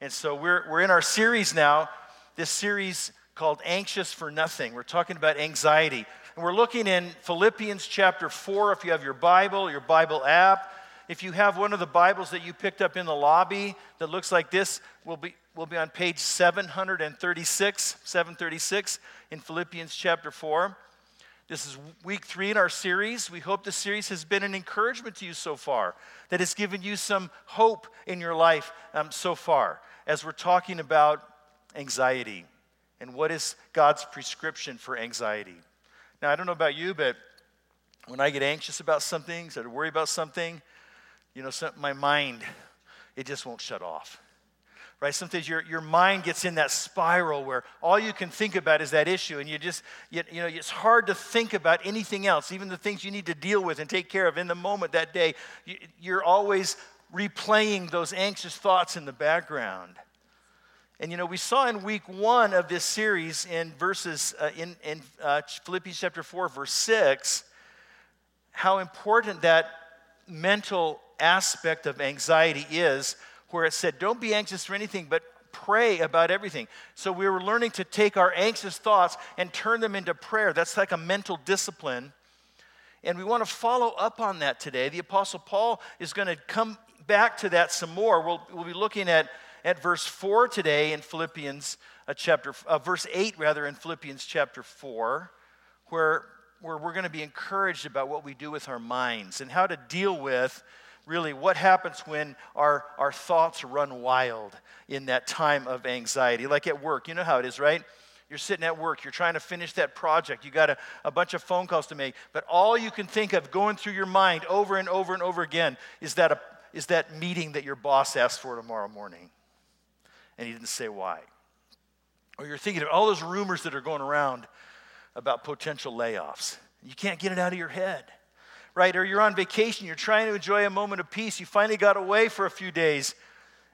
And so we're, we're in our series now, this series called Anxious for Nothing. We're talking about anxiety. And we're looking in Philippians chapter 4, if you have your Bible, your Bible app. If you have one of the Bibles that you picked up in the lobby that looks like this, we'll be, we'll be on page 736, 736 in Philippians chapter 4. This is week three in our series. We hope the series has been an encouragement to you so far, that has given you some hope in your life um, so far, as we're talking about anxiety and what is God's prescription for anxiety. Now, I don't know about you, but when I get anxious about something, so to worry about something, you know, my mind, it just won't shut off right? Sometimes your, your mind gets in that spiral where all you can think about is that issue, and you just, you, you, know, it's hard to think about anything else, even the things you need to deal with and take care of in the moment that day. You, you're always replaying those anxious thoughts in the background. And you know, we saw in week one of this series in verses, uh, in, in uh, Philippians chapter 4, verse 6, how important that mental aspect of anxiety is where it said, Don't be anxious for anything, but pray about everything. So we were learning to take our anxious thoughts and turn them into prayer. That's like a mental discipline. And we want to follow up on that today. The Apostle Paul is going to come back to that some more. We'll, we'll be looking at, at verse 4 today in Philippians uh, chapter, uh, verse 8 rather, in Philippians chapter 4, where, where we're going to be encouraged about what we do with our minds and how to deal with really what happens when our, our thoughts run wild in that time of anxiety. Like at work, you know how it is, right? You're sitting at work, you're trying to finish that project, you got a, a bunch of phone calls to make, but all you can think of going through your mind over and over and over again is that, a, is that meeting that your boss asked for tomorrow morning. And he didn't say why. Or you're thinking of all those rumors that are going around about potential layoffs. You can't get it out of your head right? Or you're on vacation, you're trying to enjoy a moment of peace, you finally got away for a few days,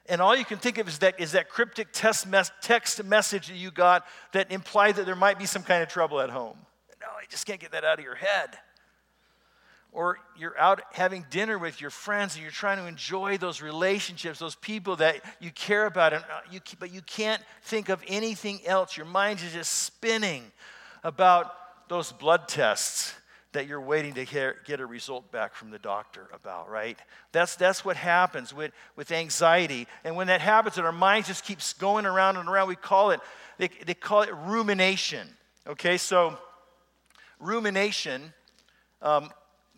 and all you can think of is that, is that cryptic text, mes- text message that you got that implied that there might be some kind of trouble at home. No, you just can't get that out of your head. Or you're out having dinner with your friends and you're trying to enjoy those relationships, those people that you care about, and uh, you, but you can't think of anything else. Your mind is just spinning about those blood tests that you're waiting to get a result back from the doctor about, right? That's, that's what happens with, with anxiety. And when that happens and our mind just keeps going around and around, we call it, they, they call it rumination. Okay, so rumination, um,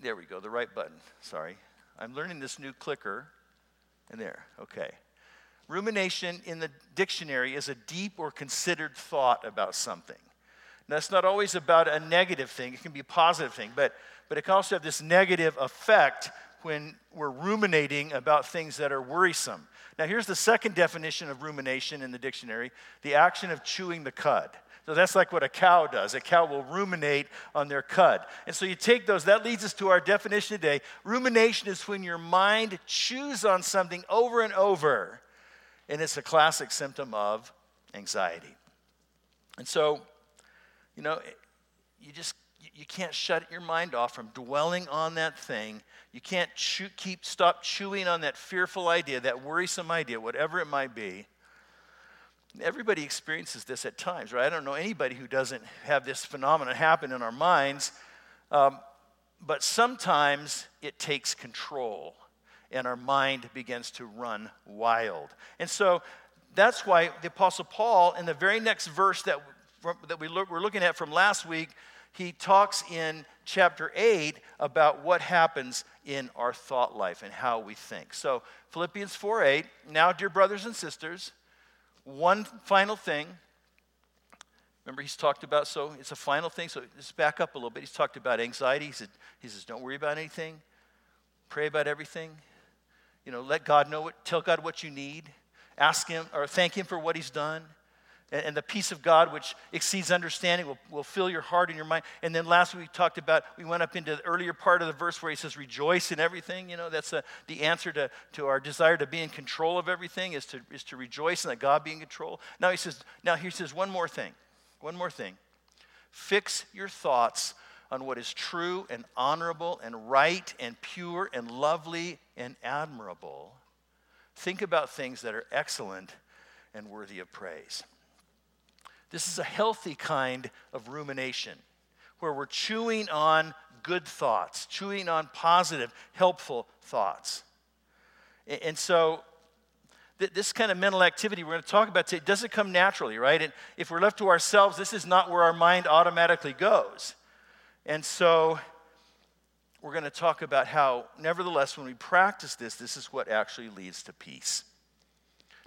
there we go, the right button. Sorry. I'm learning this new clicker. And there, okay. Rumination in the dictionary is a deep or considered thought about something. That's not always about a negative thing, it can be a positive thing, but, but it can also have this negative effect when we're ruminating about things that are worrisome. Now, here's the second definition of rumination in the dictionary the action of chewing the cud. So that's like what a cow does. A cow will ruminate on their cud. And so you take those, that leads us to our definition today. Rumination is when your mind chews on something over and over, and it's a classic symptom of anxiety. And so you know, you just you can't shut your mind off from dwelling on that thing. You can't chew, keep stop chewing on that fearful idea, that worrisome idea, whatever it might be. Everybody experiences this at times, right? I don't know anybody who doesn't have this phenomenon happen in our minds. Um, but sometimes it takes control and our mind begins to run wild. And so that's why the Apostle Paul, in the very next verse that that we look, we're looking at from last week, he talks in chapter 8 about what happens in our thought life and how we think. So, Philippians 4 8. Now, dear brothers and sisters, one final thing. Remember, he's talked about, so it's a final thing. So, let's back up a little bit. He's talked about anxiety. He, said, he says, don't worry about anything, pray about everything. You know, let God know what, tell God what you need. Ask Him or thank Him for what He's done and the peace of God, which exceeds understanding, will, will fill your heart and your mind. And then last week we talked about, we went up into the earlier part of the verse where he says, rejoice in everything. You know, that's a, the answer to, to our desire to be in control of everything is to, is to rejoice and let God be in control. Now he says, now he says one more thing. One more thing. Fix your thoughts on what is true and honorable and right and pure and lovely and admirable. Think about things that are excellent and worthy of praise. This is a healthy kind of rumination where we're chewing on good thoughts, chewing on positive, helpful thoughts. And so, this kind of mental activity we're going to talk about today doesn't come naturally, right? And if we're left to ourselves, this is not where our mind automatically goes. And so, we're going to talk about how, nevertheless, when we practice this, this is what actually leads to peace.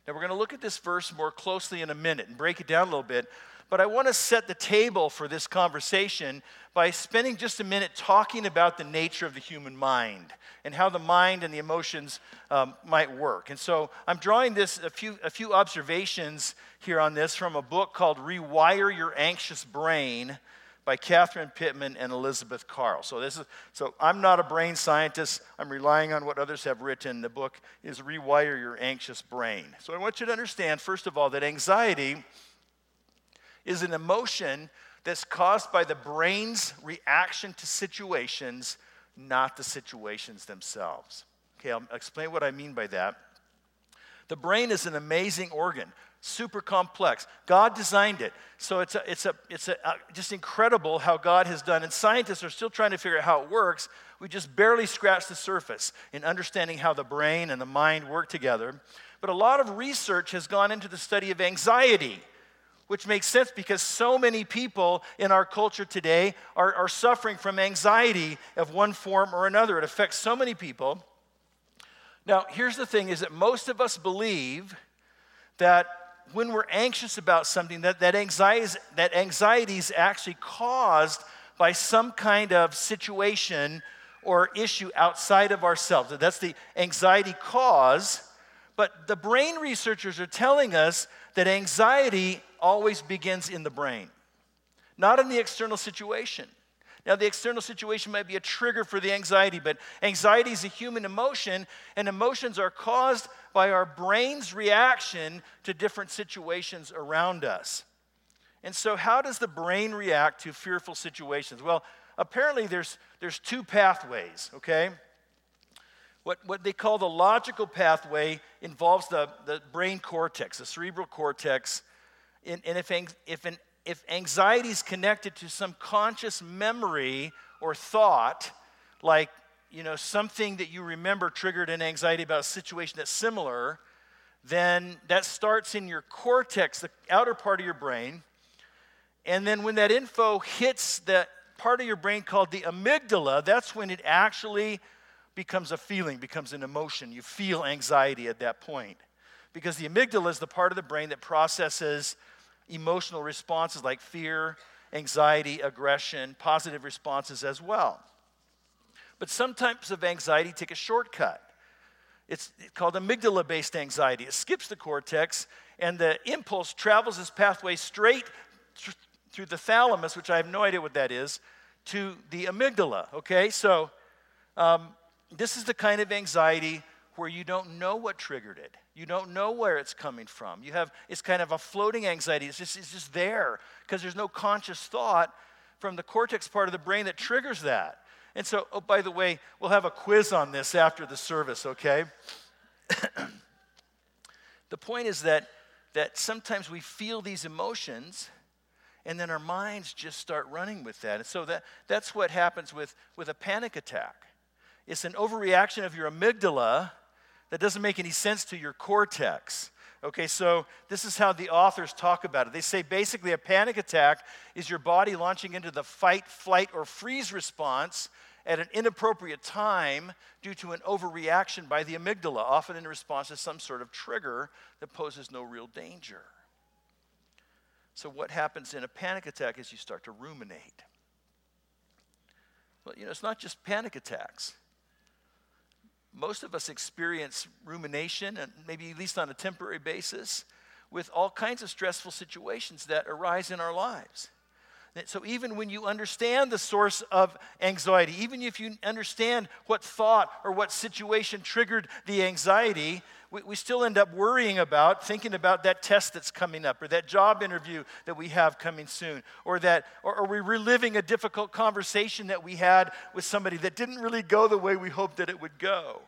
Now, we're going to look at this verse more closely in a minute and break it down a little bit. But I want to set the table for this conversation by spending just a minute talking about the nature of the human mind and how the mind and the emotions um, might work. And so I'm drawing this a few, a few observations here on this from a book called Rewire Your Anxious Brain by Catherine Pittman and Elizabeth Karle. So this is so I'm not a brain scientist. I'm relying on what others have written. The book is Rewire Your Anxious Brain. So I want you to understand first of all that anxiety is an emotion that's caused by the brain's reaction to situations, not the situations themselves. Okay, I'll explain what I mean by that. The brain is an amazing organ, super complex. God designed it. So it's, a, it's, a, it's a, uh, just incredible how God has done. And scientists are still trying to figure out how it works. We just barely scratched the surface in understanding how the brain and the mind work together. But a lot of research has gone into the study of anxiety which makes sense because so many people in our culture today are, are suffering from anxiety of one form or another. It affects so many people. Now, here's the thing is that most of us believe that when we're anxious about something, that, that, anxiety, that anxiety is actually caused by some kind of situation or issue outside of ourselves. That's the anxiety cause. But the brain researchers are telling us that anxiety always begins in the brain, not in the external situation. Now, the external situation might be a trigger for the anxiety, but anxiety is a human emotion, and emotions are caused by our brain's reaction to different situations around us. And so, how does the brain react to fearful situations? Well, apparently, there's, there's two pathways, okay? What, what they call the logical pathway involves the, the brain cortex, the cerebral cortex, and, and if, if, an, if anxiety is connected to some conscious memory or thought, like you know something that you remember triggered an anxiety about a situation that's similar, then that starts in your cortex, the outer part of your brain. And then when that info hits that part of your brain called the amygdala, that's when it actually becomes a feeling, becomes an emotion. You feel anxiety at that point. Because the amygdala is the part of the brain that processes emotional responses like fear, anxiety, aggression, positive responses as well. But some types of anxiety take a shortcut. It's called amygdala based anxiety. It skips the cortex, and the impulse travels this pathway straight th- through the thalamus, which I have no idea what that is, to the amygdala. Okay, so um, this is the kind of anxiety where you don't know what triggered it. You don't know where it's coming from. You have it's kind of a floating anxiety. It's just it's just there because there's no conscious thought from the cortex part of the brain that triggers that. And so, oh, by the way, we'll have a quiz on this after the service, okay? the point is that that sometimes we feel these emotions and then our minds just start running with that. And so that, that's what happens with, with a panic attack. It's an overreaction of your amygdala that doesn't make any sense to your cortex. Okay, so this is how the authors talk about it. They say basically a panic attack is your body launching into the fight, flight, or freeze response at an inappropriate time due to an overreaction by the amygdala, often in response to some sort of trigger that poses no real danger. So, what happens in a panic attack is you start to ruminate. Well, you know, it's not just panic attacks most of us experience rumination, and maybe at least on a temporary basis, with all kinds of stressful situations that arise in our lives. So, even when you understand the source of anxiety, even if you understand what thought or what situation triggered the anxiety, we, we, still end up worrying about, thinking about that test that's coming up, or that job interview that we have coming soon, or that, or are we reliving a difficult conversation that we had with somebody that didn't really go the way we hoped that it would go?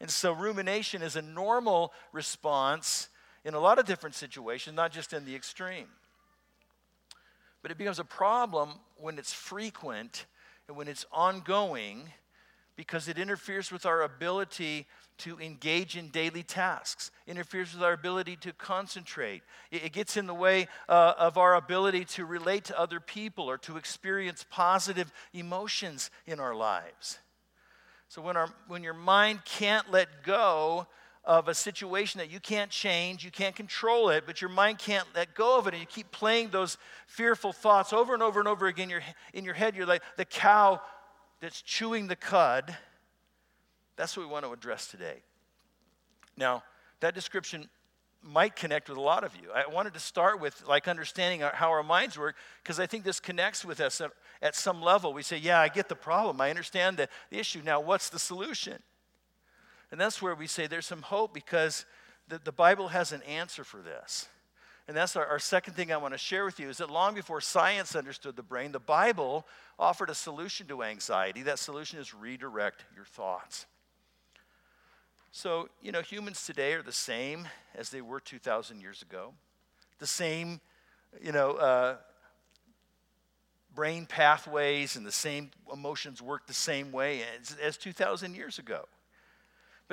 And so, rumination is a normal response in a lot of different situations, not just in the extreme. But it becomes a problem when it's frequent and when it's ongoing because it interferes with our ability to engage in daily tasks, interferes with our ability to concentrate. It, gets in the way uh, of our ability to relate to other people or to experience positive emotions in our lives. So when, our, when your mind can't let go of a situation that you can't change, you can't control it, but your mind can't let go of it, and you keep playing those fearful thoughts over and over and over again in your head, you're like the cow that's chewing the cud that's what we want to address today. Now, that description might connect with a lot of you. I wanted to start with like understanding how our minds work because I think this connects with us at, at, some level. We say, "Yeah, I get the problem. I understand the, the issue. Now, what's the solution?" And that's where we say there's some hope because the, the Bible has an answer for this. And that's our, our second thing I want to share with you is that long before science understood the brain, the Bible offered a solution to anxiety. That solution is redirect your thoughts. So, you know, humans today are the same as they were 2,000 years ago. The same, you know, uh, brain pathways and the same emotions work the same way as, as 2,000 years ago.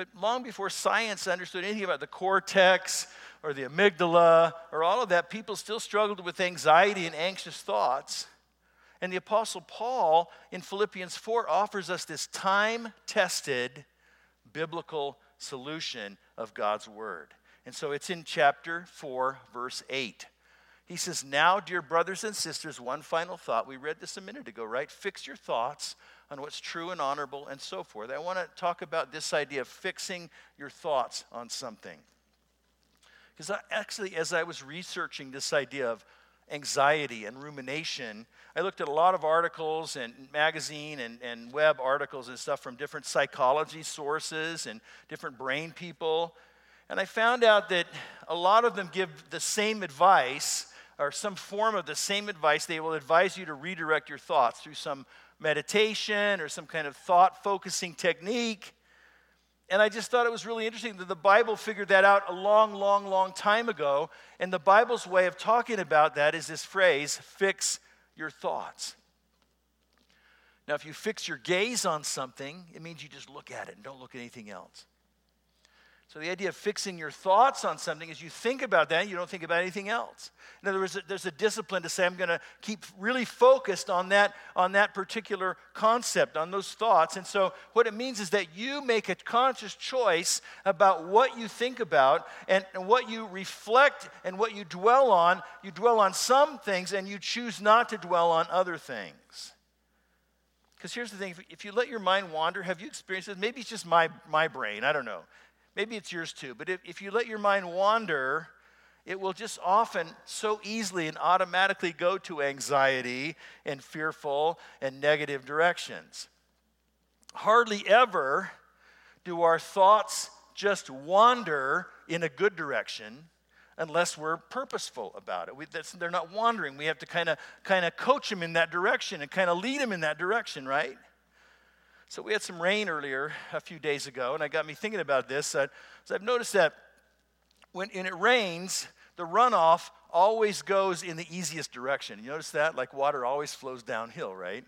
But long before science understood anything about the cortex or the amygdala or all of that, people still struggled with anxiety and anxious thoughts. And the Apostle Paul in Philippians 4 offers us this time tested biblical solution of God's word. And so it's in chapter 4, verse 8. He says, Now, dear brothers and sisters, one final thought. We read this a minute ago, right? Fix your thoughts on what's true and honorable and so forth. I want to talk about this idea of fixing your thoughts on something. Because actually, as I was researching this idea of anxiety and rumination, I looked at a lot of articles and magazine and, and web articles and stuff from different psychology sources and different brain people. And I found out that a lot of them give the same advice or some form of the same advice. They will advise you to redirect your thoughts through some meditation or some kind of thought focusing technique. And I just thought it was really interesting that the Bible figured that out a long, long, long time ago. And the Bible's way of talking about that is this phrase fix your thoughts. Now, if you fix your gaze on something, it means you just look at it and don't look at anything else. So, the idea of fixing your thoughts on something is you think about that, you don't think about anything else. In other words, there's a discipline to say, I'm going to keep really focused on that, on that particular concept, on those thoughts. And so, what it means is that you make a conscious choice about what you think about and, and what you reflect and what you dwell on. You dwell on some things and you choose not to dwell on other things. Because here's the thing if, if you let your mind wander, have you experienced this? Maybe it's just my, my brain, I don't know. Maybe it's yours too, but if, if you let your mind wander, it will just often so easily and automatically go to anxiety and fearful and negative directions. Hardly ever do our thoughts just wander in a good direction unless we're purposeful about it. We, they're not wandering. We have to kind of kind of coach them in that direction and kind of lead them in that direction, right? So we had some rain earlier a few days ago, and I got me thinking about this. So I've noticed that when, when it rains, the runoff always goes in the easiest direction. You notice that? Like water always flows downhill, right?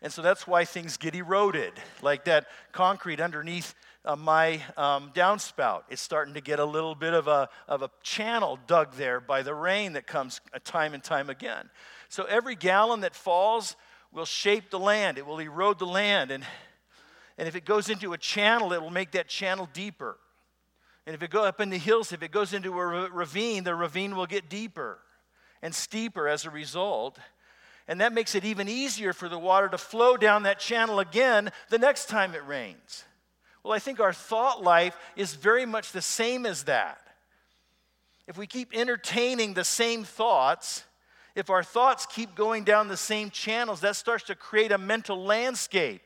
And so that's why things get eroded. Like that concrete underneath uh, my um, downspout, it's starting to get a little bit of a, of a channel dug there by the rain that comes uh, time and time again. So every gallon that falls will shape the land, it will erode the land. And, and if it goes into a channel, it will make that channel deeper. And if it goes up in the hills, if it goes into a ravine, the ravine will get deeper and steeper as a result. And that makes it even easier for the water to flow down that channel again the next time it rains. Well, I think our thought life is very much the same as that. If we keep entertaining the same thoughts, if our thoughts keep going down the same channels, that starts to create a mental landscape.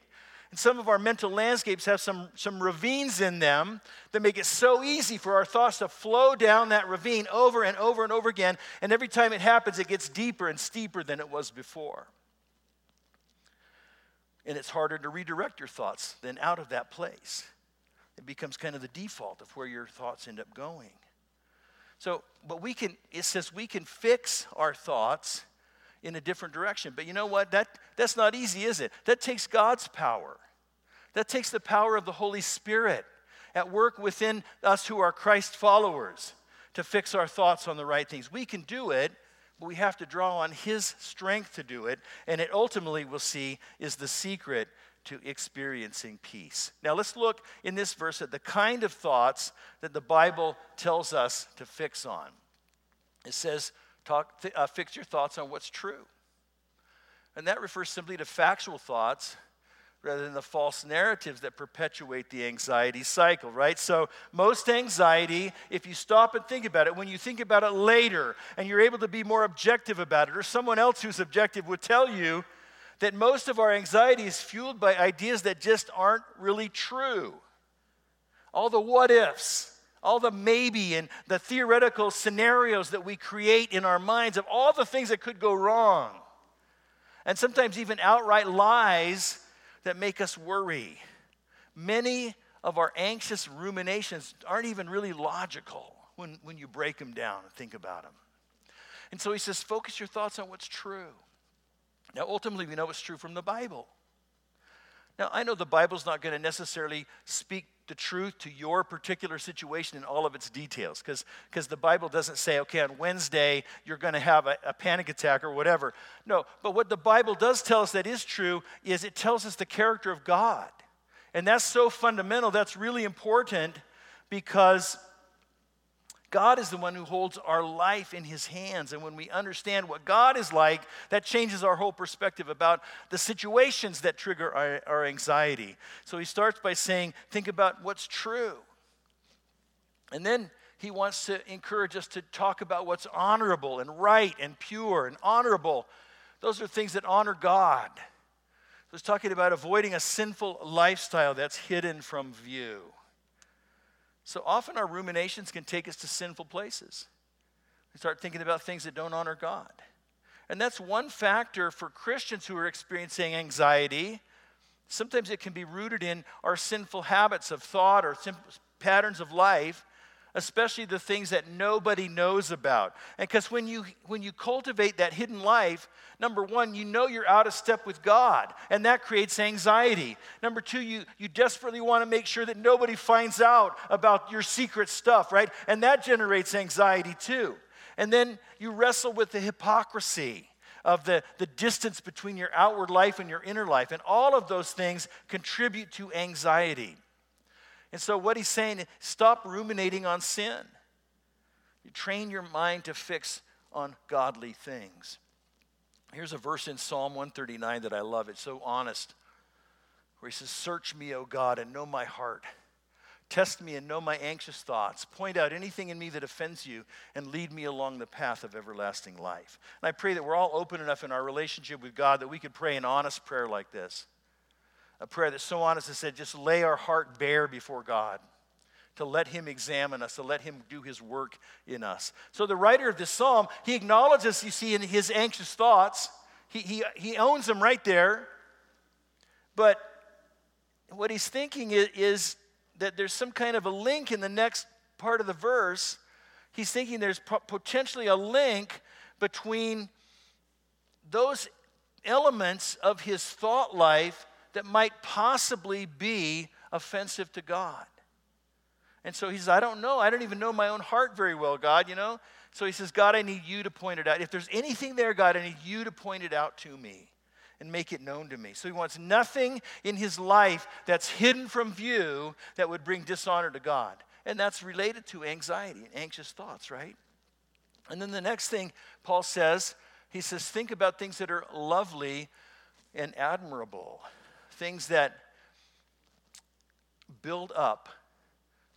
And some of our mental landscapes have some, some ravines in them that make it so easy for our thoughts to flow down that ravine over and over and over again. And every time it happens, it gets deeper and steeper than it was before. And it's harder to redirect your thoughts than out of that place. It becomes kind of the default of where your thoughts end up going. So, but we can, it says we can fix our thoughts in a different direction. But you know what? That, that's not easy, is it? That takes God's power. That takes the power of the Holy Spirit at work within us who are Christ followers to fix our thoughts on the right things. We can do it, but we have to draw on His strength to do it. And it ultimately, we'll see, is the secret to experiencing peace. Now, let's look in this verse at the kind of thoughts that the Bible tells us to fix on. It says, talk, uh, fix your thoughts on what's true. And that refers simply to factual thoughts rather than the false narratives that perpetuate the anxiety cycle, right? So, most anxiety, if you stop and think about it, when you think about it later and you're able to be more objective about it, or someone else who's objective would tell you that most of our anxiety is fueled by ideas that just aren't really true. All the what ifs, all the maybe and the theoretical scenarios that we create in our minds of all the things that could go wrong. And sometimes even outright lies that make us worry. Many of our anxious ruminations aren't even really logical when, when you break them down and think about them. And so he says, focus your thoughts on what's true. Now, ultimately, we know what's true from the Bible. Now, I know the Bible's not going to necessarily speak the truth to your particular situation in all of its details because the Bible doesn't say, okay, on Wednesday you're going to have a, a panic attack or whatever. No, but what the Bible does tell us that is true is it tells us the character of God. And that's so fundamental, that's really important because God is the one who holds our life in his hands. And when we understand what God is like, that changes our whole perspective about the situations that trigger our, our anxiety. So he starts by saying, think about what's true. And then he wants to encourage us to talk about what's honorable and right and pure and honorable. Those are things that honor God. He's talking about avoiding a sinful lifestyle that's hidden from view. So often our ruminations can take us to sinful places. We start thinking about things that don't honor God. And that's one factor for Christians who are experiencing anxiety. Sometimes it can be rooted in our sinful habits of thought or patterns of life especially the things that nobody knows about. And because when you when you cultivate that hidden life, number one, you know you're out of step with God, and that creates anxiety. Number two, you you desperately want to make sure that nobody finds out about your secret stuff, right? And that generates anxiety too. And then you wrestle with the hypocrisy of the, the distance between your outward life and your inner life. And all of those things contribute to anxiety. And so, what he's saying, stop ruminating on sin. You train your mind to fix on godly things. Here's a verse in Psalm 139 that I love. It's so honest, where he says, Search me, O God, and know my heart. Test me and know my anxious thoughts. Point out anything in me that offends you and lead me along the path of everlasting life. And I pray that we're all open enough in our relationship with God that we could pray an honest prayer like this a prayer that's so honest and said, just lay our heart bare before God, to let Him examine us, to let Him do His work in us. So the writer of this psalm, he acknowledges, you see, in his anxious thoughts, he, he, he owns them right there. But what he's thinking is, is that there's some kind of a link in the next part of the verse. He's thinking there's potentially a link between those elements of his thought life that might possibly be offensive to God. And so he says, I don't know. I don't even know my own heart very well, God, you know? So he says, God, I need you to point it out. If there's anything there, God, I need you to point it out to me and make it known to me. So he wants nothing in his life that's hidden from view that would bring dishonor to God. And that's related to anxiety and anxious thoughts, right? And then the next thing Paul says, he says, think about things that are lovely and admirable things that build up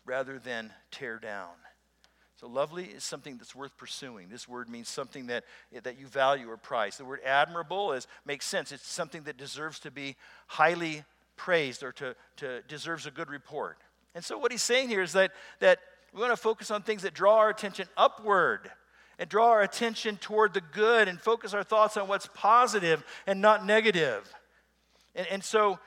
rather than tear down. So, lovely is something that's worth pursuing. This word means something that, that you value or prize. The word admirable is, makes sense. It's something that deserves to be highly praised or to, to deserves a good report. And so, what he's saying here is that, that we want to focus on things that draw our attention upward and draw our attention toward the good and focus our thoughts on what's positive and not negative. And, and so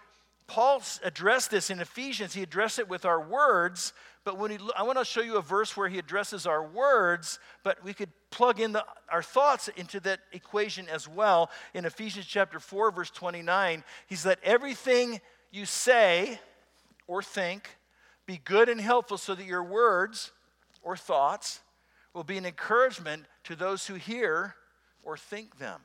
Paul addressed this in Ephesians. He addressed it with our words, But when he, I want to show you a verse where he addresses our words, but we could plug in the, our thoughts into that equation as well. In Ephesians chapter 4, verse 29, he said, Everything you say or think, be good and helpful so that your words or thoughts will be an encouragement to those who hear or think them.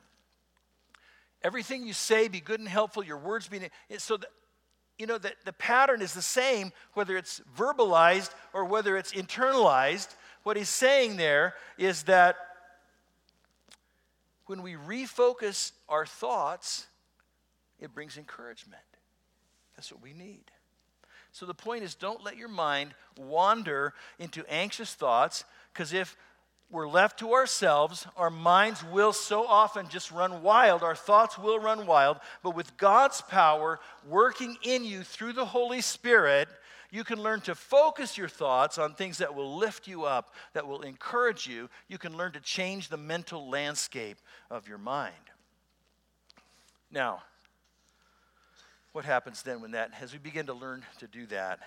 Everything you say be good and helpful, your words be so that you know that the pattern is the same whether it's verbalized or whether it's internalized. What he's saying there is that when we refocus our thoughts, it brings encouragement. That's what we need. So the point is don't let your mind wander into anxious thoughts because if we're left to ourselves, our minds will so often just run wild. Our thoughts will run wild. But with God's power working in you through the Holy Spirit, you can learn to focus your thoughts on things that will lift you up, that will encourage you. You can learn to change the mental landscape of your mind. Now, what happens then when that, as we begin to learn to do that,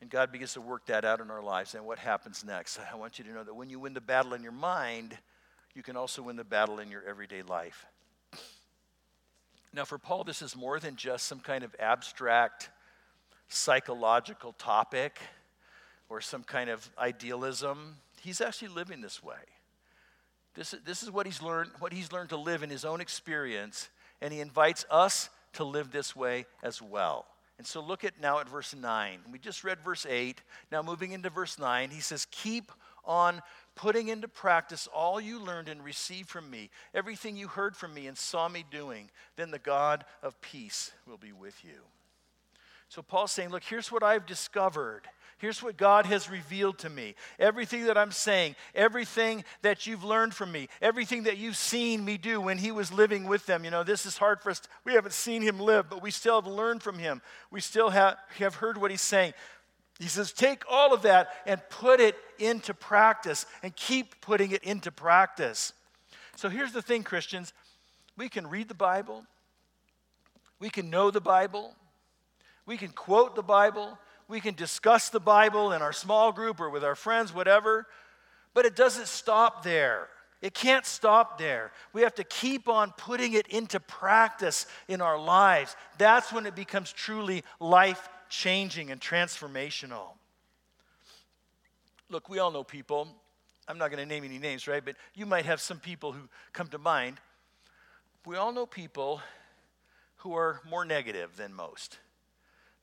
and God begins to work that out in our lives. And what happens next? I want you to know that when you win the battle in your mind, you can also win the battle in your everyday life. Now, for Paul, this is more than just some kind of abstract psychological topic or some kind of idealism. He's actually living this way. This, this is what he's learned, what he's learned to live in his own experience, and he invites us to live this way as well. And so look at now at verse 9. We just read verse 8. Now moving into verse 9, he says, Keep on putting into practice all you learned and received from me, everything you heard from me and saw me doing. Then the God of peace will be with you. So Paul's saying, Look, here's what I've discovered. Here's what God has revealed to me. Everything that I'm saying, everything that you've learned from me, everything that you've seen me do when He was living with them. You know, this is hard for us. To, we haven't seen Him live, but we still have learned from Him. We still have, have heard what He's saying. He says, take all of that and put it into practice and keep putting it into practice. So here's the thing, Christians we can read the Bible, we can know the Bible, we can quote the Bible, we can discuss the Bible in our small group or with our friends, whatever, but it doesn't stop there. It can't stop there. We have to keep on putting it into practice in our lives. That's when it becomes truly life changing and transformational. Look, we all know people. I'm not going to name any names, right? But you might have some people who come to mind. We all know people who are more negative than most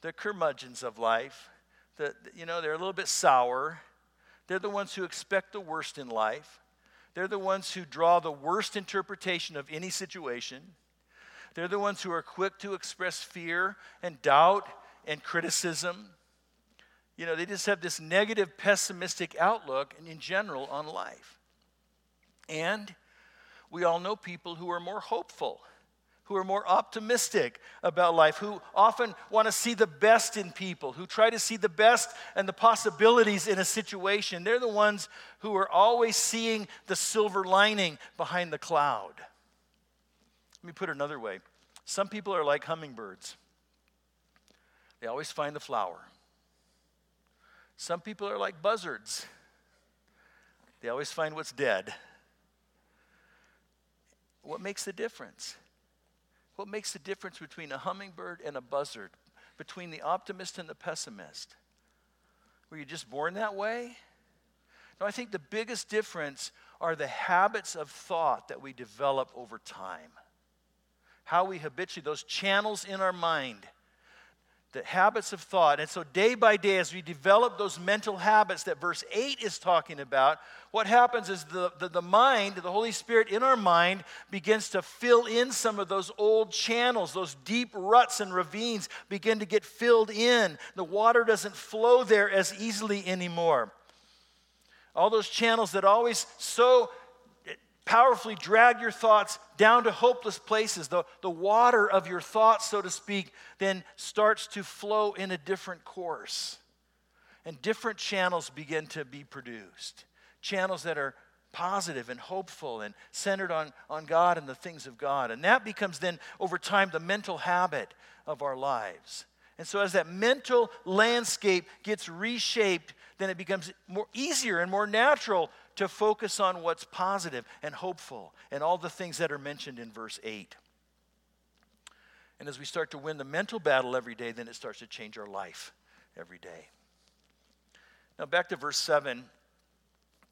the curmudgeons of life. The, you know, they're a little bit sour. They're the ones who expect the worst in life. They're the ones who draw the worst interpretation of any situation. They're the ones who are quick to express fear and doubt and criticism. You know, they just have this negative, pessimistic outlook in general on life. And we all know people who are more hopeful who are more optimistic about life, who often want to see the best in people, who try to see the best and the possibilities in a situation. They're the ones who are always seeing the silver lining behind the cloud. Let me put it another way some people are like hummingbirds, they always find the flower. Some people are like buzzards, they always find what's dead. What makes the difference? What makes the difference between a hummingbird and a buzzard, between the optimist and the pessimist? Were you just born that way? No, I think the biggest difference are the habits of thought that we develop over time. How we habitually, those channels in our mind the habits of thought. And so, day by day, as we develop those mental habits that verse 8 is talking about, what happens is the, the, the, mind, the Holy Spirit in our mind, begins to fill in some of those old channels, those deep ruts and ravines begin to get filled in. The water doesn't flow there as easily anymore. All those channels that always so powerfully drag your thoughts down to hopeless places. The, the water of your thoughts, so to speak, then starts to flow in a different course. And different channels begin to be produced. Channels that are positive and hopeful and centered on, on God and the things of God. And that becomes then, over time, the mental habit of our lives. And so, as that mental landscape gets reshaped, then it becomes more easier and more natural to focus on what's positive and hopeful and all the things that are mentioned in verse 8. And as we start to win the mental battle every day, then it starts to change our life every day. Now, back to verse 7.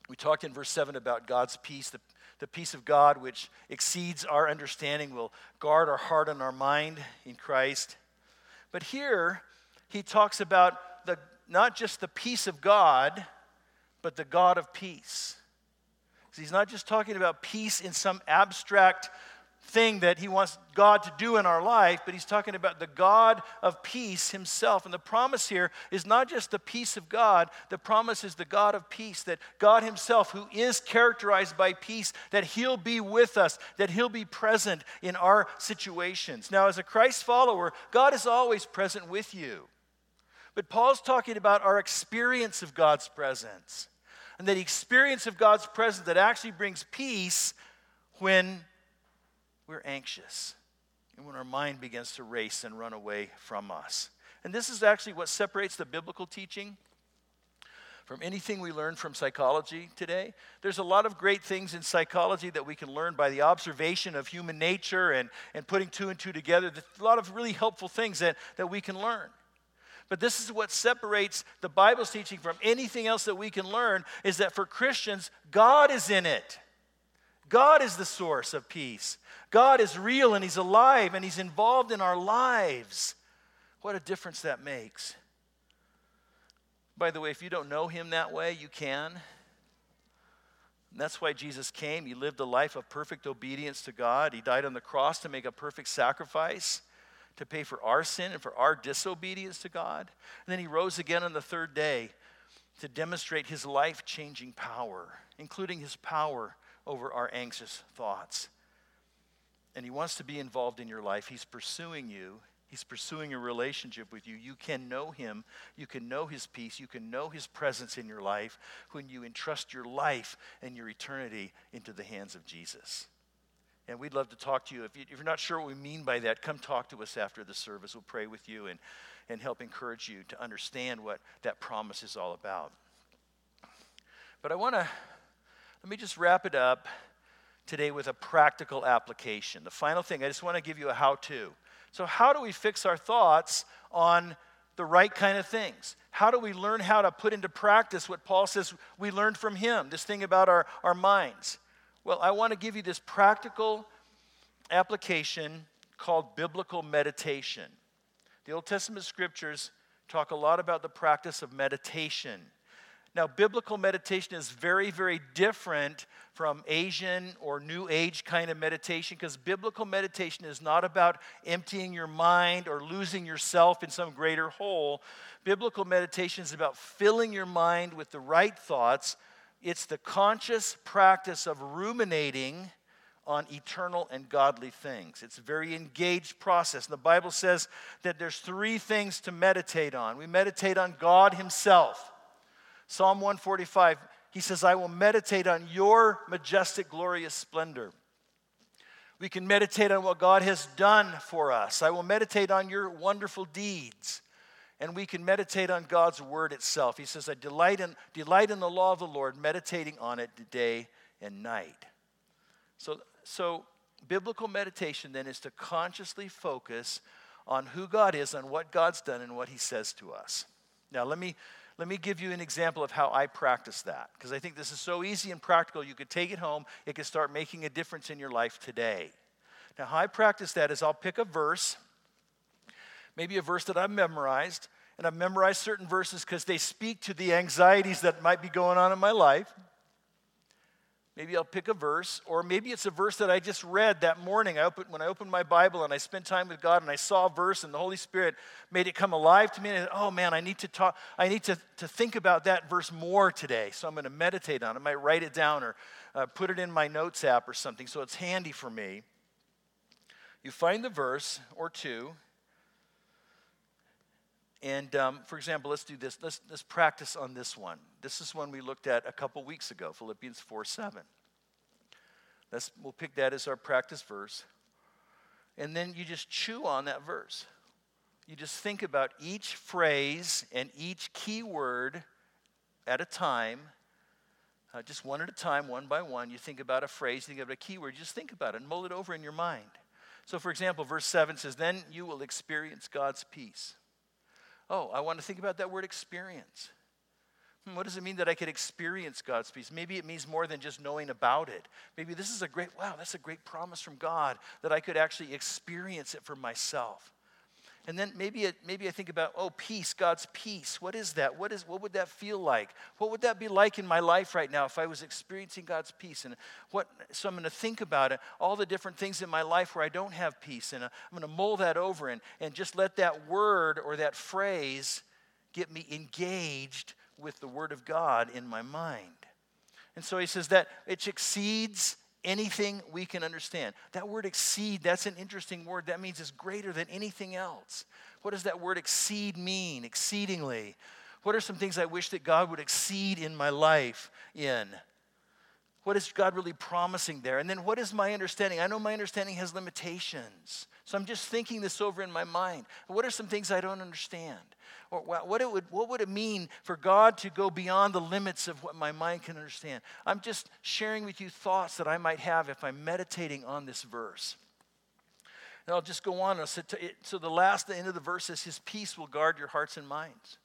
We talked in verse 7 about God's peace, the, the peace of God, which exceeds our understanding, will guard our heart and our mind in Christ. But here, he talks about not just the peace of God, but the God of peace. He's not just talking about peace in some abstract thing that he wants God to do in our life, but he's talking about the God of peace himself. And the promise here is not just the peace of God, the promise is the God of peace, that God himself, who is characterized by peace, that he'll be with us, that he'll be present in our situations. Now, as a Christ follower, God is always present with you. But Paul's talking about our experience of God's presence. And that experience of God's presence that actually brings peace when we're anxious and when our mind begins to race and run away from us. And this is actually what separates the biblical teaching from anything we learn from psychology today. There's a lot of great things in psychology that we can learn by the observation of human nature and, and putting two and two together. There's a lot of really helpful things that, that we can learn. But this is what separates the Bible's teaching from anything else that we can learn is that for Christians, God is in it. God is the source of peace. God is real and He's alive and He's involved in our lives. What a difference that makes. By the way, if you don't know Him that way, you can. And that's why Jesus came. He lived a life of perfect obedience to God. He died on the cross to make a perfect sacrifice, to pay for our sin and for our disobedience to God. And then He rose again on the third day to demonstrate His life changing power, including His power over our anxious thoughts and He wants to be involved in your life. He's pursuing you. He's pursuing a relationship with you. You can know Him. You can know His peace. You can know His presence in your life when you entrust your life and your eternity into the hands of Jesus. And we'd love to talk to you. If, you. if you're not sure what we mean by that, come talk to us after the service. We'll pray with you and, and help encourage you to understand what that promise is all about. But I want to, let me just wrap it up today with a practical application. The final thing, I just want to give you a how to. So, how do we fix our thoughts on the right kind of things? How do we learn how to put into practice what Paul says we learned from him, this thing about our, our minds? Well, I want to give you this practical application called biblical meditation. The Old Testament scriptures talk a lot about the practice of meditation. Now, biblical meditation is very, very different from Asian or New Age kind of meditation because biblical meditation is not about emptying your mind or losing yourself in some greater whole. Biblical meditation is about filling your mind with the right thoughts. It's the conscious practice of ruminating on eternal and godly things. It's a very engaged process. And the Bible says that there's three things to meditate on. We meditate on God Himself. Psalm 145, he says, I will meditate on your majestic, glorious splendor. We can meditate on what God has done for us. I will meditate on your wonderful deeds. And we can meditate on God's word itself. He says, I delight in, delight in the law of the Lord, meditating on it day and night. So, so biblical meditation then is to consciously focus on who God is, on what God's done, and what He says to us. Now, let me let me give you an example of how I practice that, because I think this is so easy and practical. You could take it home, it could start making a difference in your life today. Now, how I practice that is I'll pick a verse, maybe a verse that I've memorized, and I've memorized certain verses because they speak to the anxieties that might be going on in my life. Maybe I'll pick a verse, or maybe it's a verse that I just read that morning. I opened, when I opened my Bible and I spent time with God and I saw a verse and the Holy Spirit made it come alive to me. And I said, oh man, I need to talk, I need to, to think about that verse more today. So I'm going to meditate on it. I might write it down or uh, put it in my notes app or something so it's handy for me. You find the verse or two. And um, for example, let's do this. Let's, let's practice on this one. This is one we looked at a couple weeks ago, Philippians 4 7. Let's, we'll pick that as our practice verse. And then you just chew on that verse. you just think about each phrase and each key word at a time, uh, just one at a time, one by one. You think about a phrase, you think about a keyword, you just think about it and mull it over in your mind. So, for example, verse 7 says, Then you will experience God's peace. Oh, I want to think about that word experience. Hmm, what does it mean that I could experience God's peace? Maybe it means more than just knowing about it. Maybe this is a great, wow, that's a great promise from God that I could actually experience it for myself. And then maybe, it, maybe I think about, oh, peace, God's peace. What is that? What, is, what would that feel like? What would that be like in my life right now if I was experiencing God's peace? And what, so I'm going to think about it, all the different things in my life where I don't have peace. And uh, I'm going to mull that over and, and just let that word or that phrase get me engaged with the Word of God in my mind. And so he says that it exceeds anything we can understand. That word exceed, that's an interesting word. That means it's greater than anything else. What does that word exceed mean? Exceedingly. What are some things I wish that God would exceed in my life in? What is God really promising there? And then what is my understanding? I know my understanding has limitations. So I'm just thinking this over in my mind. What are some things I don't understand? Or what, it would, what would it mean for God to go beyond the limits of what my mind can understand? I'm just sharing with you thoughts that I might have if I'm meditating on this verse. And I'll just go on. So the last, the end of the verse is, His peace will guard your hearts and minds.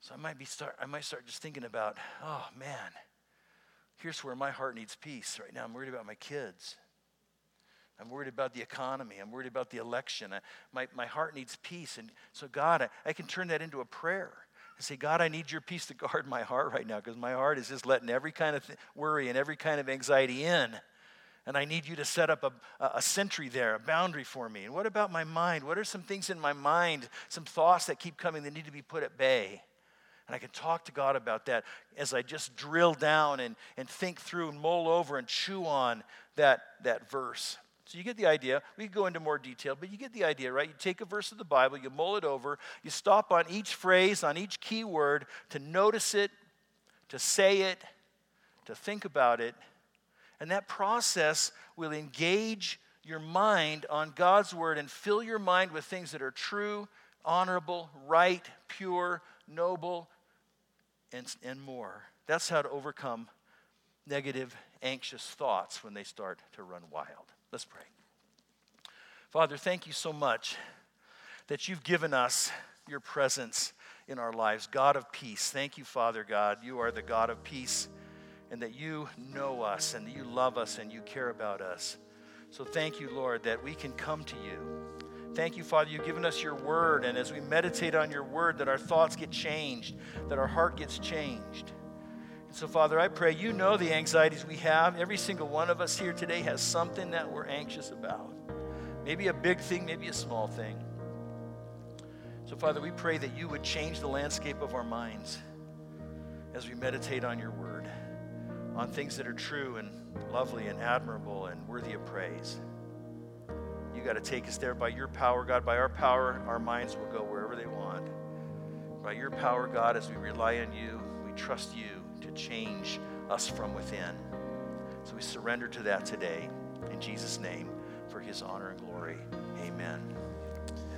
So I might, be start, I might start just thinking about, oh man, here's where my heart needs peace right now. I'm worried about my kids. I'm worried about the economy. I'm worried about the election. I, my, my heart needs peace. And so, God, I, I can turn that into a prayer and say, God, I need your peace to guard my heart right now because my heart is just letting every kind of th- worry and every kind of anxiety in. And I need you to set up a, a sentry there, a boundary for me. And what about my mind? What are some things in my mind, some thoughts that keep coming that need to be put at bay? And I can talk to God about that as I just drill down and, and think through and mull over and chew on that, that verse. So you get the idea. We could go into more detail, but you get the idea, right? You take a verse of the Bible, you mull it over, you stop on each phrase, on each key word to notice it, to say it, to think about it. And that process will engage your mind on God's word and fill your mind with things that are true, honorable, right, pure, noble, and, and more. That's how to overcome negative, anxious thoughts when they start to run wild. Let's pray. Father, thank you so much that you've given us your presence in our lives. God of peace. Thank you, Father God. You are the God of peace, and that you know us, and that you love us, and you care about us. So thank you, Lord, that we can come to you. Thank you, Father, you've given us your word, and as we meditate on your word, that our thoughts get changed, that our heart gets changed. And so, Father, I pray you know the anxieties we have. Every single one of us here today has something that we're anxious about. Maybe a big thing, maybe a small thing. So, Father, we pray that you would change the landscape of our minds as we meditate on your word, on things that are true and lovely and admirable and worthy of praise. You got to take us there by your power, God. By our power, our minds will go wherever they want. By your power, God, as we rely on you, we trust you to change us from within. So we surrender to that today in Jesus' name for his honor and glory. Amen.